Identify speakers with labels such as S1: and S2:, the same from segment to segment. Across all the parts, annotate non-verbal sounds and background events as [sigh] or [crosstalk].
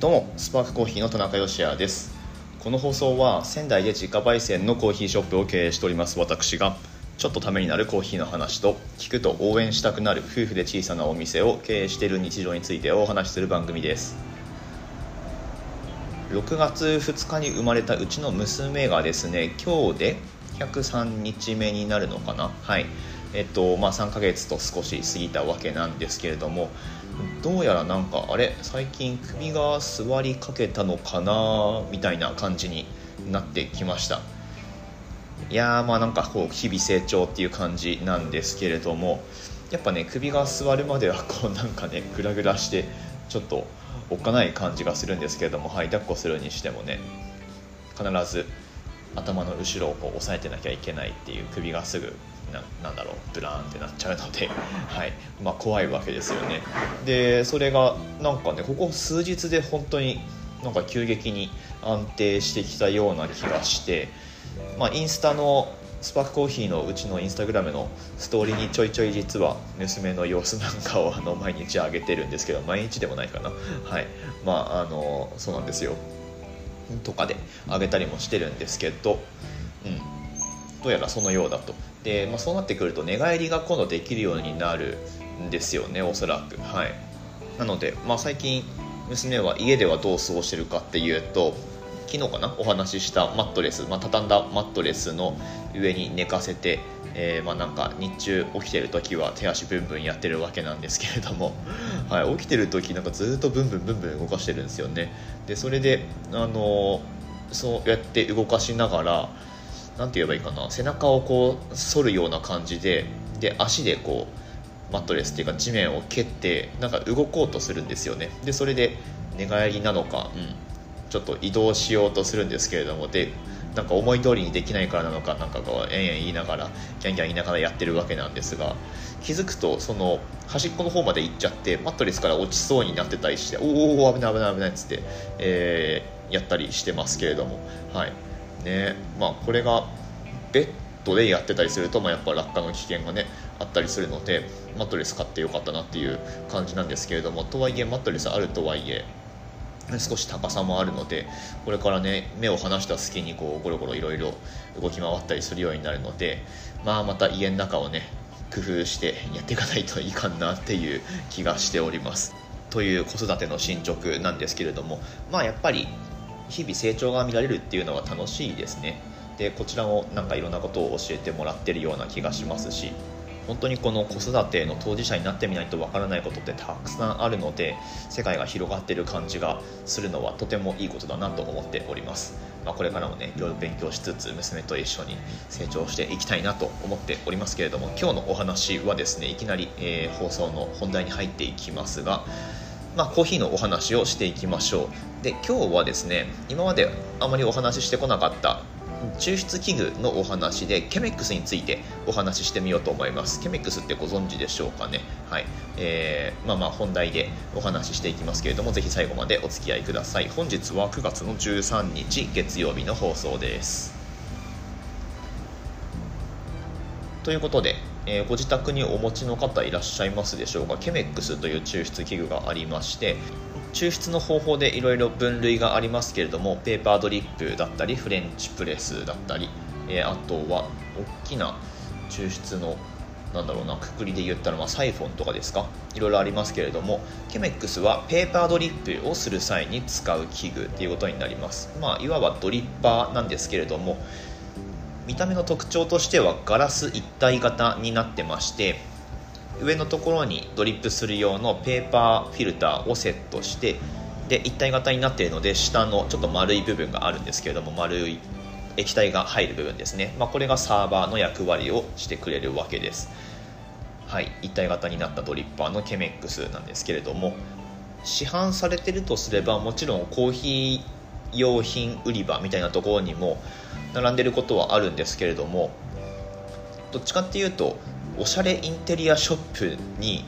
S1: どうもスパークコーヒーの田中芳也です。この放送は仙台で自家焙煎のコーヒーショップを経営しております私がちょっとためになるコーヒーの話と聞くと応援したくなる夫婦で小さなお店を経営している日常についてお話しする番組です。6月2日に生まれたうちの娘がですね今日で103日目になるのかな。はい。えっとまあ3ヶ月と少し過ぎたわけなんですけれどもどうやらなんかあれ最近首が座りかけたのかなみたいな感じになってきました。いやーまあなんかこう日々成長っていう感じなんですけれどもやっぱね首が座るまでは [laughs] こうなんかねグラグラしてちょっとおっかない感じがするんですけれどもはい抱っこするにしてもね必ず頭の後ろをこう押さえてなきゃいけないっていう首がすぐななんだろうブラーンってなっちゃうので、[laughs] はい。まあ、怖いわけですよね。でそれがなんかねここ数日で本当になんか急激に安定してきたような気がして、まあ、インスタのスパークコーヒーのうちのインスタグラムのストーリーにちょいちょい実は娘の様子なんかをあの毎日上げてるんですけど毎日でもないかな。はい。まああのそうなんですよ。とかで上げたりもしてるんですけどどうやらそのようだと。で、まあ、そうなってくると寝返りが今度できるようになるんですよねおそらく。はい。なので、まあ、最近娘は家ではどう過ごしてるかっていうと昨日かな？お話ししたマットレス、まあ、畳んだマットレスの上に寝かせて、えー、まあなんか日中起きてる時は手足ブンブンやってるわけなんですけれども、[laughs] はい、起きてる時なんかずっとブンブンブンブン動かしてるんですよね。でそれであのそうやって動かしながら何て言えばいいかな。背中をこう反るような感じでで足でこうマットレスっていうか地面を蹴ってなんか動こうとするんですよね。でそれで寝返りなのか、うん、ちょっと移動しようとするんですけれどもでなんか思い通りにできないからなのかなんかこうえんえん言いながらキャンキャン言いながらやってるわけなんですが気づくとその端っこの方まで行っちゃってマットレスから落ちそうになってたりしておお危ない危ない危ないっつって、えー、やったりしてますけれどもはい。ね。まあこれがベッドでやってたりすると、まあ、やっぱ落下の危険がねあったりするのでマットレス買ってよかったなっていう感じなんですけれどもとはいえマットレスあるとはいえ少し高さもあるのでこれからね目を離した隙にこうゴロゴロいろいろ動き回ったりするようになるのでまあまた家の中をね工夫してやっていかないといかんなっていう [laughs] 気がしております。という子育ての進捗なんですけれどもまあやっぱり日々成長が見られるっていうのは楽しいですね。でこちらもなんかいろんなことを教えてもらってるような気がしますし本当にこの子育ての当事者になってみないとわからないことってたくさんあるので世界が広がってる感じがするのはとてもいいことだなと思っております、まあ、これからもねいろいろ勉強しつつ娘と一緒に成長していきたいなと思っておりますけれども今日のお話はですねいきなり、えー、放送の本題に入っていきますがまあ、コーヒーのお話をしていきましょう。で今日はですね今まであまりお話ししてこなかった抽出器具のお話でケメックスについてお話ししてみようと思います。ケメックスってご存知でしょうかね？はい。えー、まあまあ本題でお話ししていきますけれどもぜひ最後までお付き合いください。本日は9月の13日月曜日の放送です。ということで、えー、ご自宅にお持ちの方いらっしゃいますでしょうか？ケメックスという抽出器具がありまして抽出の方法でいろいろ分類がありますけれどもペーパードリップだったりフレンチプレスだったり、えー、あとは大きな抽出のなんだろうなくくりで言ったら、まあ、サイフォンとかですか？いろいろありますけれどもケメックスはペーパードリップをする際に使う器具っていうことになります。まあいわばドリッパーなんですけれども見た目の特徴としてはガラス一体型になってまして上のところにドリップする用のペーパーフィルターをセットしてで一体型になっているので下のちょっと丸い部分があるんですけれども丸い液体が入る部分ですね、まあ、これがサーバーの役割をしてくれるわけです。はい。一体型になったドリッパーのケメックスなんですけれども市販されてるとすればもちろんコーヒー用品売り場みたいなところにも並んでることはあるんですけれどもどっちかっていうとおしゃれインテリアショップに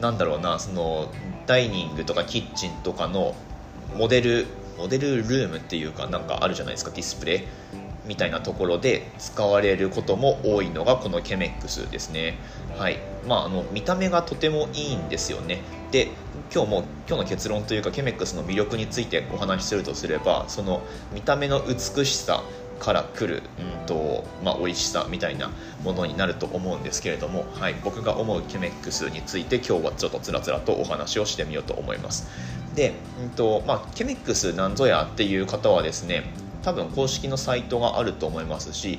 S1: 何だろうなそのダイニングとかキッチンとかのモデルモデルルームっていうかなんかあるじゃないですかディスプレイみたいなところで使われることも多いのがこのケメックスですね。はい。まああの見た目がとてもいいんですよね。で今日も今日の結論というかケメックスの魅力についてお話しするとすればその見た目の美しさから来る、うんとまあ、美味しさみたいなものになると思うんですけれども、はい、僕が思うケメックスについて今日はちょっとつらつらとお話をしてみようと思います。で、うんとまあ、ケメックスなんぞやっていう方はですね多分公式のサイトがあると思いますし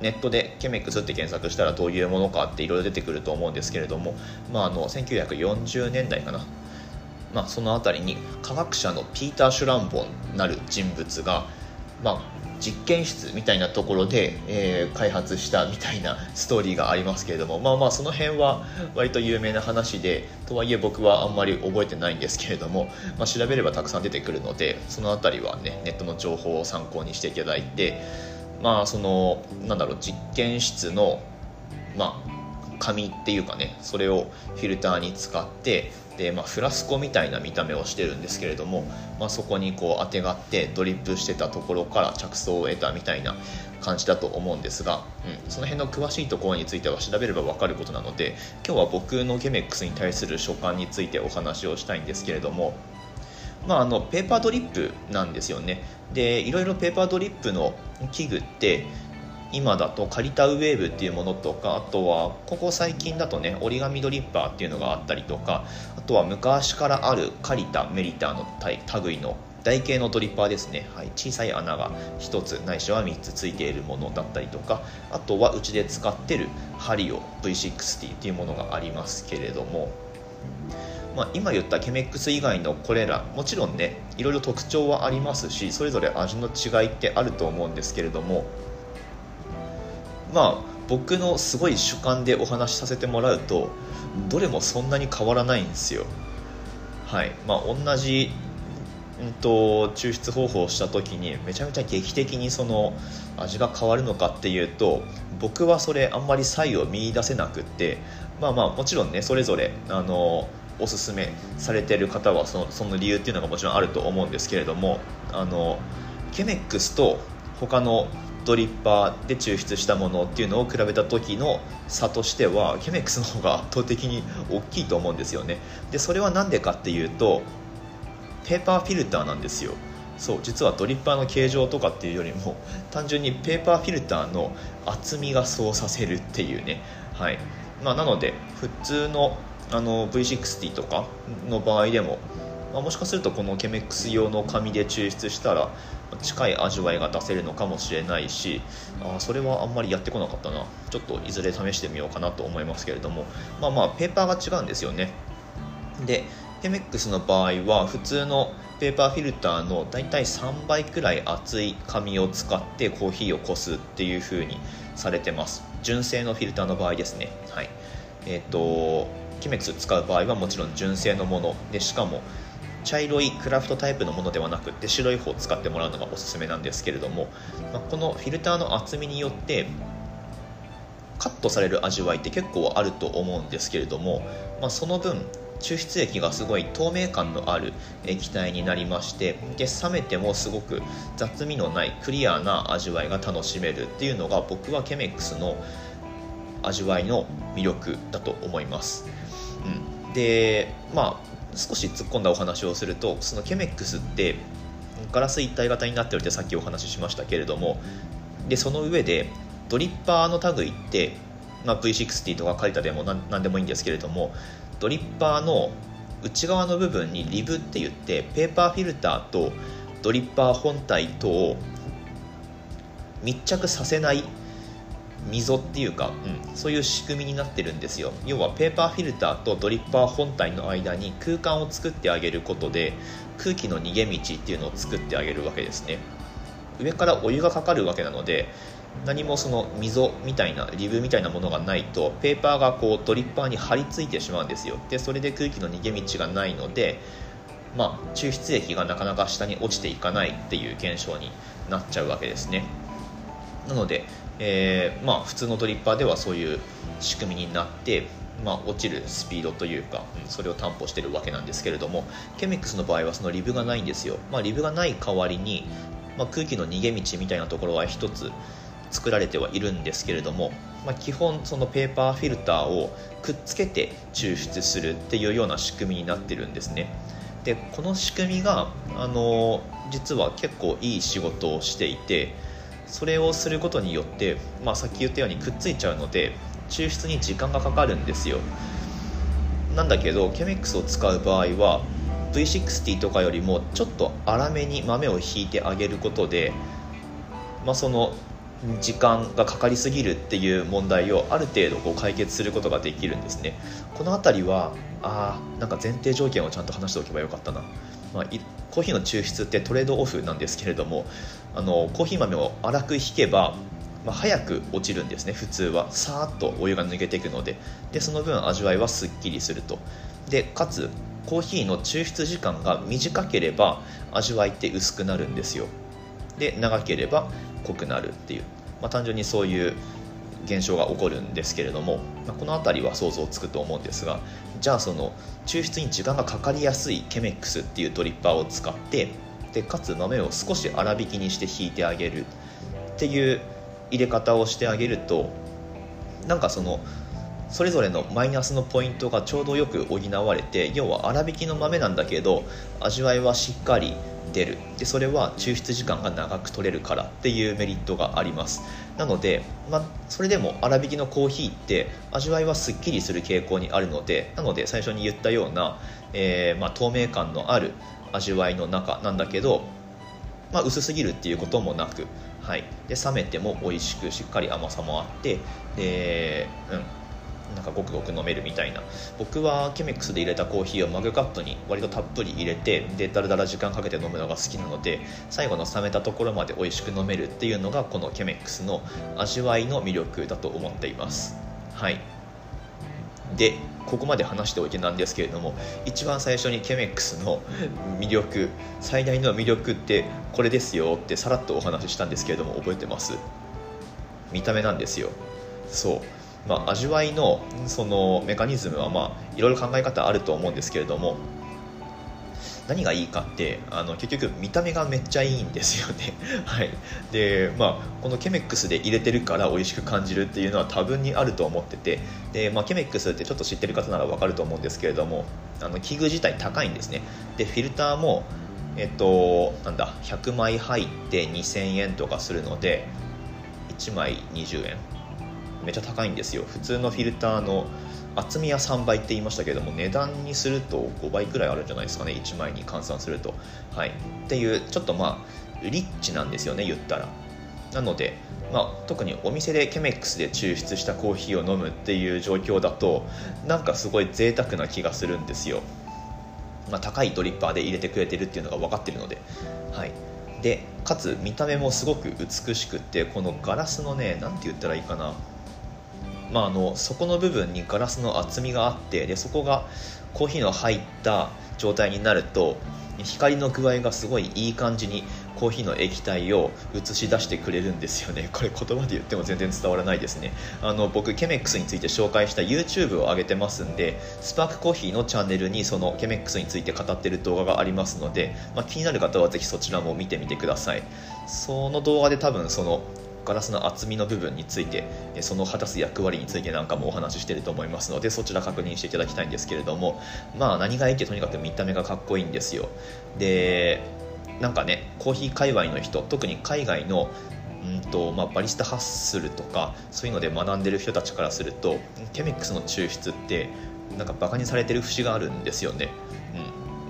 S1: ネットでケメックスって検索したらどういうものかっていろいろ出てくると思うんですけれども、まあ、あの1940年代かな、まあ、その辺りに科学者のピーター・シュランボンなる人物が、まあ、実験室みたいなところで、えー、開発したみたいなストーリーがありますけれどもまあまあその辺は割と有名な話でとはいえ僕はあんまり覚えてないんですけれども、まあ、調べればたくさん出てくるのでその辺りはねネットの情報を参考にしていただいてまあそのなんだろう実験室のまあ紙っていうかねそれをフィルターに使ってで、まあ、フラスコみたいな見た目をしてるんですけれども、まあ、そこにこうあてがってドリップしてたところから着想を得たみたいな感じだと思うんですが、うん、その辺の詳しいところについては調べれば分かることなので今日は僕のケメックスに対する所感についてお話をしたいんですけれどもまあ、あのペーパードリップなんですよね。でいろいろペーパードリップの器具って今だとカリタウェーブっていうものとかあとはここ最近だとね折り紙ドリッパーっていうのがあったりとかあとは昔からあるカリタメリタの類の台形のドリッパーですね、はい、小さい穴が1つないしは3つついているものだったりとかあとはうちで使ってるハリオ V60 っていうものがありますけれども。まあ、今言ったケメックス以外のこれらもちろんねいろいろ特徴はありますしそれぞれ味の違いってあると思うんですけれどもまあ僕のすごい主観でお話しさせてもらうとどれもそんなに変わらないんですよ。はい。まあ同じうんと抽出方法をした時にめちゃめちゃ劇的にその味が変わるのかっていうと僕はそれあんまり差異を見いだせなくってまあまあもちろんねそれぞれあのおすすめされてる方はそのその理由っていうのがもちろんあると思うんですけれどもあのケメックスと他のドリッパーで抽出したものっていうのを比べた時の差としてはケメックスの方が圧倒的に大きいと思うんですよね。でそれは何でかっていうとペーパーフィルターなんですよ。そう実はドリッパーの形状とかっていうよりも単純にペーパーフィルターの厚みがそうさせるっていうね。はい。まあ、なので普通のあの V60 とかの場合でも、まあ、もしかするとこのケメックス用の紙で抽出したら近い味わいが出せるのかもしれないしあそれはあんまりやってこなかったな。ちょっといずれ試してみようかなと思いますけれども。まあまあペーパーが違うんですよね。でケメックスの場合は普通のペーパーフィルターのだいたい3倍くらい厚い紙を使ってコーヒーをこすっていう風にされてます。純正のフィルターの場合ですね。はい。えっ、ー、とキメックス使う場合はもちろん純正のもの。でしかも茶色いクラフトタイプのものではなくて白い方を使ってもらうのがおすすめなんですけれども、まあ、このフィルターの厚みによってカットされる味わいって結構あると思うんですけれども、まあ、その分抽出液がすごい透明感のある液体になりましてで冷めてもすごく雑味のないクリアな味わいが楽しめるっていうのが僕はケメックスの味わいの魅力だと思います、うん、でまあ少し突っ込んだお話をするとそのケメックスってガラス一体型になってるってさっきお話ししましたけれどもでその上でドリッパーの類って、まあ、V60 とかカリタでも何でもいいんですけれどもドリッパーの内側の部分にリブって言ってペーパーフィルターとドリッパー本体とを密着させない溝っていうか、うん、そういう仕組みになってるんですよ。要はペーパーフィルターとドリッパー本体の間に空間を作ってあげることで空気の逃げ道っていうのを作ってあげるわけですね。上からお湯がかかるわけなので何もその溝みたいなリブみたいなものがないとペーパーがこうドリッパーに張り付いてしまうんですよ。でそれで空気の逃げ道がないのでまあ抽出液がなかなか下に落ちていかないっていう現象になっちゃうわけですね。なのでえー、まあ、普通のドリッパーではそういう仕組みになって、まあ、落ちるスピードというか、それを担保しているわけなんですけれどもケメックスの場合はそのリブがないんですよ、まあ、リブがない代わりにまあ、空気の逃げ道みたいなところは一つ作られてはいるんですけれども、まあ、基本そのペーパーフィルターをくっつけて抽出するっていうような仕組みになってるんですね。でこの仕組みがあの実は結構いい仕事をしていてそれをすることによって、まあ、さっき言ったようにくっついちゃうので抽出に時間がかかるんですよ。なんだけどケメックスを使う場合は V60 とかよりもちょっと粗めに豆をひいてあげることで、まあ、その時間がかかりすぎるっていう問題をある程度こう解決することができるんですね。この辺りはあなんか前提条件をちゃんと話しておけばよかったな、まあ、コーヒーの抽出ってトレードオフなんですけれどもあのコーヒー豆を粗くひけばまあ、早く落ちるんですね普通は。さーっとお湯が抜けていくので。でその分味わいはすっきりすると。でかつコーヒーの抽出時間が短ければ味わいって薄くなるんですよ。で長ければ濃くなるっていう、まあ、単純にそういう現象が起こるんですけれども、まあ、この辺りは想像つくと思うんですがじゃあその抽出に時間がかかりやすいケメックスっていうドリッパーを使ってでかつ豆を少し粗挽きにして引いてあげるっていう入れ方をしてあげるとなんかそのそれぞれのマイナスのポイントがちょうどよく補われて要は粗挽きの豆なんだけど味わいはしっかり出る。でそれは抽出時間が長く取れるからっていうメリットがあります。なので、まあ、それでも粗挽きのコーヒーって味わいはすっきりする傾向にあるのでなので最初に言ったような、えー、まあ、透明感のある味わいの中なんだけど、まあ、薄すぎるっていうこともなく、はい、で冷めても美味しくしっかり甘さもあってで、うん、なんかごくごく飲めるみたいな。僕はケメックスで入れたコーヒーをマグカップに割とたっぷり入れてでだらだら時間かけて飲むのが好きなので最後の冷めたところまで美味しく飲めるっていうのがこのケメックスの味わいの魅力だと思っています。はい。でここまで話しておいてなんですけれども一番最初にケメックスの魅力最大の魅力ってこれですよってさらっとお話ししたんですけれども覚えてます？見た目なんですよ。そう。まあ、味わいのそのメカニズムはまあいろいろ考え方あると思うんですけれども何がいいかってあの結局見た目がめっちゃいいんですよね。[laughs] はい。でまあこのケメックスで入れてるから美味しく感じるっていうのは多分にあると思ってて。で、まあ、ケメックスってちょっと知ってる方なら分かると思うんですけれどもあの器具自体高いんですね。でフィルターもえっとなんだ100枚入って2000円とかするので1枚20円。めちゃ高いんですよ。普通のフィルターの厚みは3倍って言いましたけども値段にすると5倍くらいあるんじゃないですかね。1枚に換算すると。はい。っていうちょっとまあリッチなんですよね言ったら。なのでまあ、特にお店でケメックスで抽出したコーヒーを飲むっていう状況だとなんかすごい贅沢な気がするんですよ、まあ、高いドリッパーで入れてくれてるっていうのが分かってるので、はい、でかつ見た目もすごく美しくってこのガラスのね何て言ったらいいかな。まあ、あの底の部分にガラスの厚みがあってでそこがコーヒーの入った状態になると光の具合がすごいいい感じにコーヒーの液体を映し出してくれるんですよね。[laughs] これ言葉で言っても全然伝わらないですね。あの僕ケメックスについて紹介した YouTube を上げてますんでスパークコーヒーのチャンネルにそのケメックスについて語ってる動画がありますので、まあ、気になる方はぜひそちらも見てみてください。その動画で多分そのガラスの厚みの部分についてその果たす役割についてなんかもお話ししてると思いますのでそちら確認していただきたいんですけれどもまあ何がいいってとにかく見た目がかっこいいんですよ。でなんかねコーヒー界隈の人特に海外のうんとまあ、バリスタハッスルとかそういうので学んでる人たちからするとケメックスの抽出ってなんかバカにされてる節があるんですよね。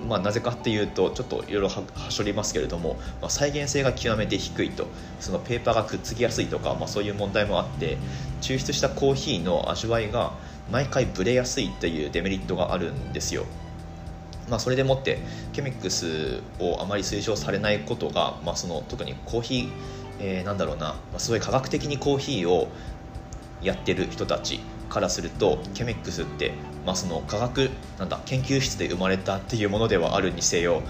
S1: まあ、なぜかっていうとちょっといろいろはしょりますけれども、まあ、再現性が極めて低いとそのペーパーがくっつきやすいとか、まあ、そういう問題もあって抽出したコーヒーの味わいが毎回ブレやすいっていうデメリットがあるんですよ。まあ、それでもってケミックスをあまり推奨されないことが、まあ、その特にコーヒー、えー、なんだろうな、まあ、すごい科学的にコーヒーをやってる人たちからするとケメックスって、まあ、その科学なんだ研究室で生まれたっていうものではあるにせよ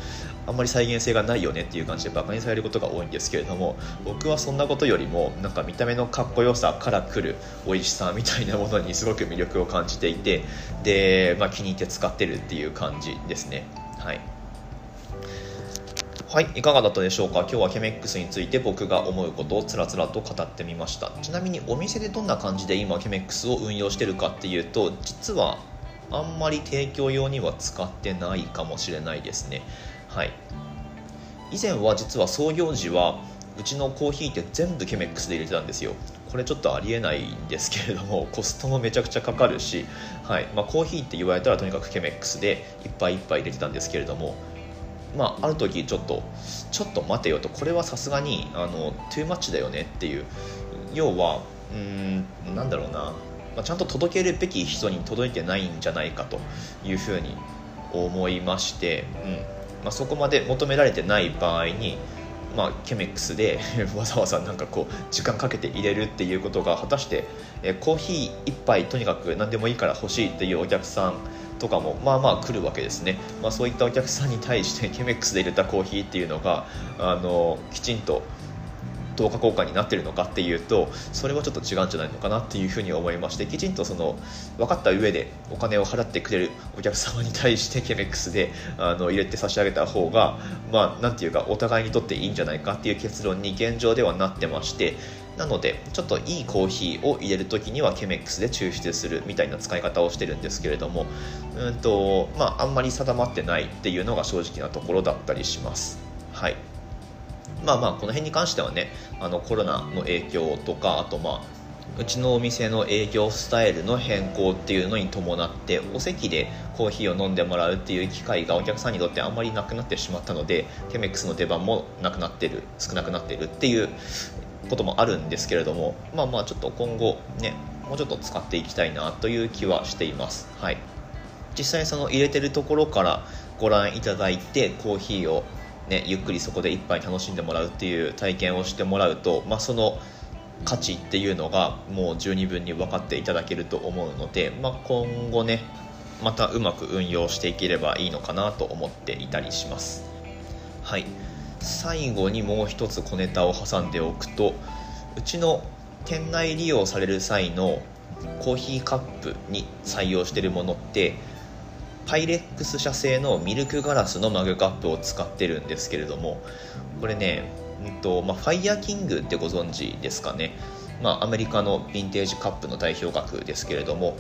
S1: あんまり再現性がないよねっていう感じでバカにされることが多いんですけれども僕はそんなことよりもなんか見た目のかっこよさからくる美味しさみたいなものにすごく魅力を感じていてで、まあ、気に入って使ってるっていう感じですね。はい。はいいかがだったでしょうか？今日はケメックスについて僕が思うことをつらつらと語ってみました。ちなみにお店でどんな感じで今ケメックスを運用してるかっていうと実はあんまり提供用には使ってないかもしれないですね。はい。以前は実は創業時はうちのコーヒーって全部ケメックスで入れてたんですよ。これちょっとありえないんですけれども [laughs] コストもめちゃくちゃかかるし、はい。まあ、コーヒーって言われたらとにかくケメックスでいっぱいいっぱい入れてたんですけれどもまあ、ある時ちょっとちょっと待てよとこれはさすがにあのトゥーマッチだよねっていう。要はうんなんだろうな、まあ、ちゃんと届けるべき人に届いてないんじゃないかというふうに思いまして、うん。まあ、そこまで求められてない場合にまあ、ケメックスで [laughs] わざわざなんかこう時間かけて入れるっていうことが果たしてえコーヒー1杯とにかく何でもいいから欲しいっていうお客さんとかもまあまあ来るわけですね、まあ、そういったお客さんに対してケメックスで入れたコーヒーっていうのがあのきちんと等価交換になってるのかっていうとそれはちょっと違うんじゃないのかなっていうふうに思いましてきちんとその分かった上でお金を払ってくれるお客様に対してケメックスであの入れて差し上げた方がまあなんていうかお互いにとっていいんじゃないかっていう結論に現状ではなってましてなのでちょっといいコーヒーを入れる時にはケメックスで抽出するみたいな使い方をしてるんですけれどもうんとまああんまり定まってないっていうのが正直なところだったりします。はい。まあまあこの辺に関してはねあのコロナの影響とかあとまあうちのお店の営業スタイルの変更っていうのに伴ってお席でコーヒーを飲んでもらうっていう機会がお客さんにとってあんまりなくなってしまったのでケメックスの出番もなくなってる少なくなってるっていうこともあるんですけれどもまあまあちょっと今後ねもうちょっと使っていきたいなという気はしています。はい。実際その入れてるところからご覧いただいてコーヒーをねゆっくりそこで一杯楽しんでもらうっていう体験をしてもらうとまあその価値っていうのがもう十二分に分かっていただけると思うので、まあ、今後ねまたうまく運用していければいいのかなと思っていたりします。はい。最後にもう一つ小ネタを挟んでおくとうちの店内利用される際のコーヒーカップに採用してるものってパイレックス社製のミルクガラスのマグカップを使ってるんですけれどもこれね、うんとまあ、ファイヤーキングってご存知ですかね、まあ、アメリカのヴィンテージカップの代表格ですけれども、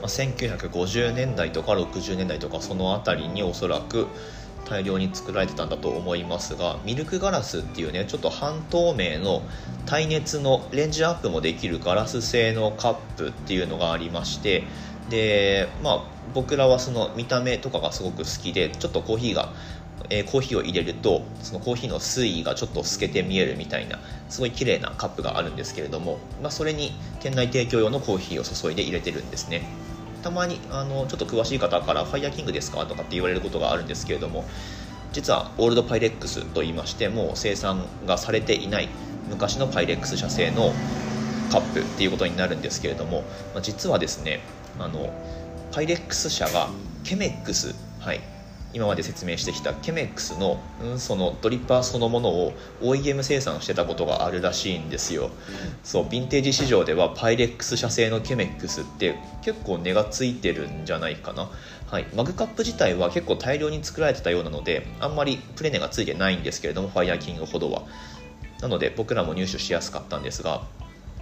S1: まあ、1950年代とか60年代とかその辺りにおそらく大量に作られてたんだと思いますがミルクガラスっていうねちょっと半透明の耐熱のレンジアップもできるガラス製のカップっていうのがありましてでまあ僕らはその見た目とかがすごく好きでちょっとコーヒーがえー、コーヒーを入れるとそのコーヒーの水位がちょっと透けて見えるみたいなすごい綺麗なカップがあるんですけれども、まあ、それに店内提供用のコーヒーを注いで入れてるんですね。たまにあのちょっと詳しい方から「ファイヤーキングですか?」とかって言われることがあるんですけれども実はオールドパイレックスといいましてもう生産がされていない昔のパイレックス社製のカップっていうことになるんですけれども、まあ、実はですねあのパイレックス社がケメックス、はい、今まで説明してきたケメックスの,、うん、そのドリッパーそのものを OEM 生産してたことがあるらしいんですよ。そうヴィンテージ市場ではパイレックス社製のケメックスって結構値がついてるんじゃないかな。はい、マグカップ自体は結構大量に作られてたようなのであんまりプレミアがついてないんですけれどもファイヤーキングほどは。なので僕らも入手しやすかったんですが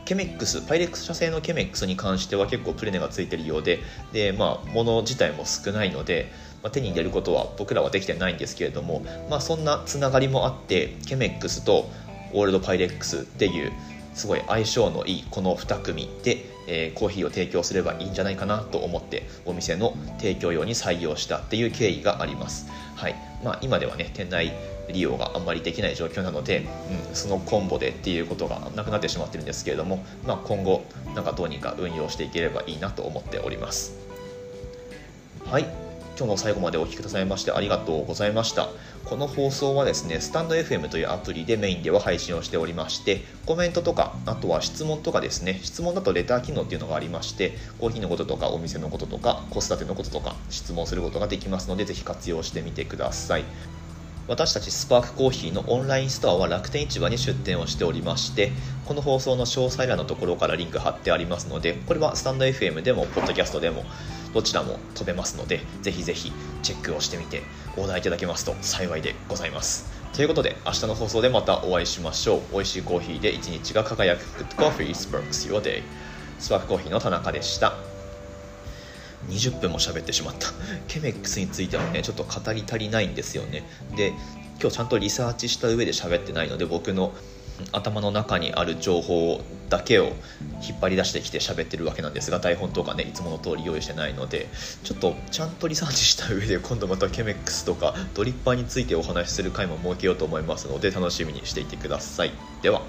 S1: ケメックスパイレックス社製のケメックスに関しては結構プレミアがついてるようでで、まあ、物自体も少ないのでま、手に入れることは僕らはできてないんですけれども、まあ、そんなつながりもあってケメックスとオールドパイレックスっていうすごい相性のいいこの2組で、えー、コーヒーを提供すればいいんじゃないかなと思ってお店の提供用に採用したっていう経緯があります、はい。まあ、今ではね店内利用があんまりできない状況なので、うん、そのコンボでっていうことがなくなってしまってるんですけれども、まあ、今後なんかどうにか運用していければいいなと思っております。はい。今日の最後までお聴きくださいましてありがとうございました。この放送はですね、スタンド FM というアプリでメインでは配信をしておりまして、コメントとか、あとは質問とかですね、質問だとレター機能っていうのがありまして、コーヒーのこととか、お店のこととか、子育てのこととか、質問することができますので、ぜひ活用してみてください。私たちスパークコーヒーのオンラインストアは楽天市場に出店をしておりましてこの放送の詳細欄のところからリンク貼ってありますのでこれはスタンド FM でもポッドキャストでもどちらも飛べますのでぜひぜひチェックをしてみてオーダーいただけますと幸いでございます。ということで明日の放送でまたお会いしましょう。美味しいコーヒーで一日が輝く Good Coffee Sparks Your Day スパークコーヒーの田中でした。20分も喋ってしまった。ケメックスについてはねちょっと語り足りないんですよね。で今日ちゃんとリサーチした上で喋ってないので僕の頭の中にある情報だけを引っ張り出してきて喋ってるわけなんですが台本とかねいつもの通り用意してないのでちょっとちゃんとリサーチした上で今度またケメックスとかドリッパーについてお話しする回も設けようと思いますので楽しみにしていてください。では。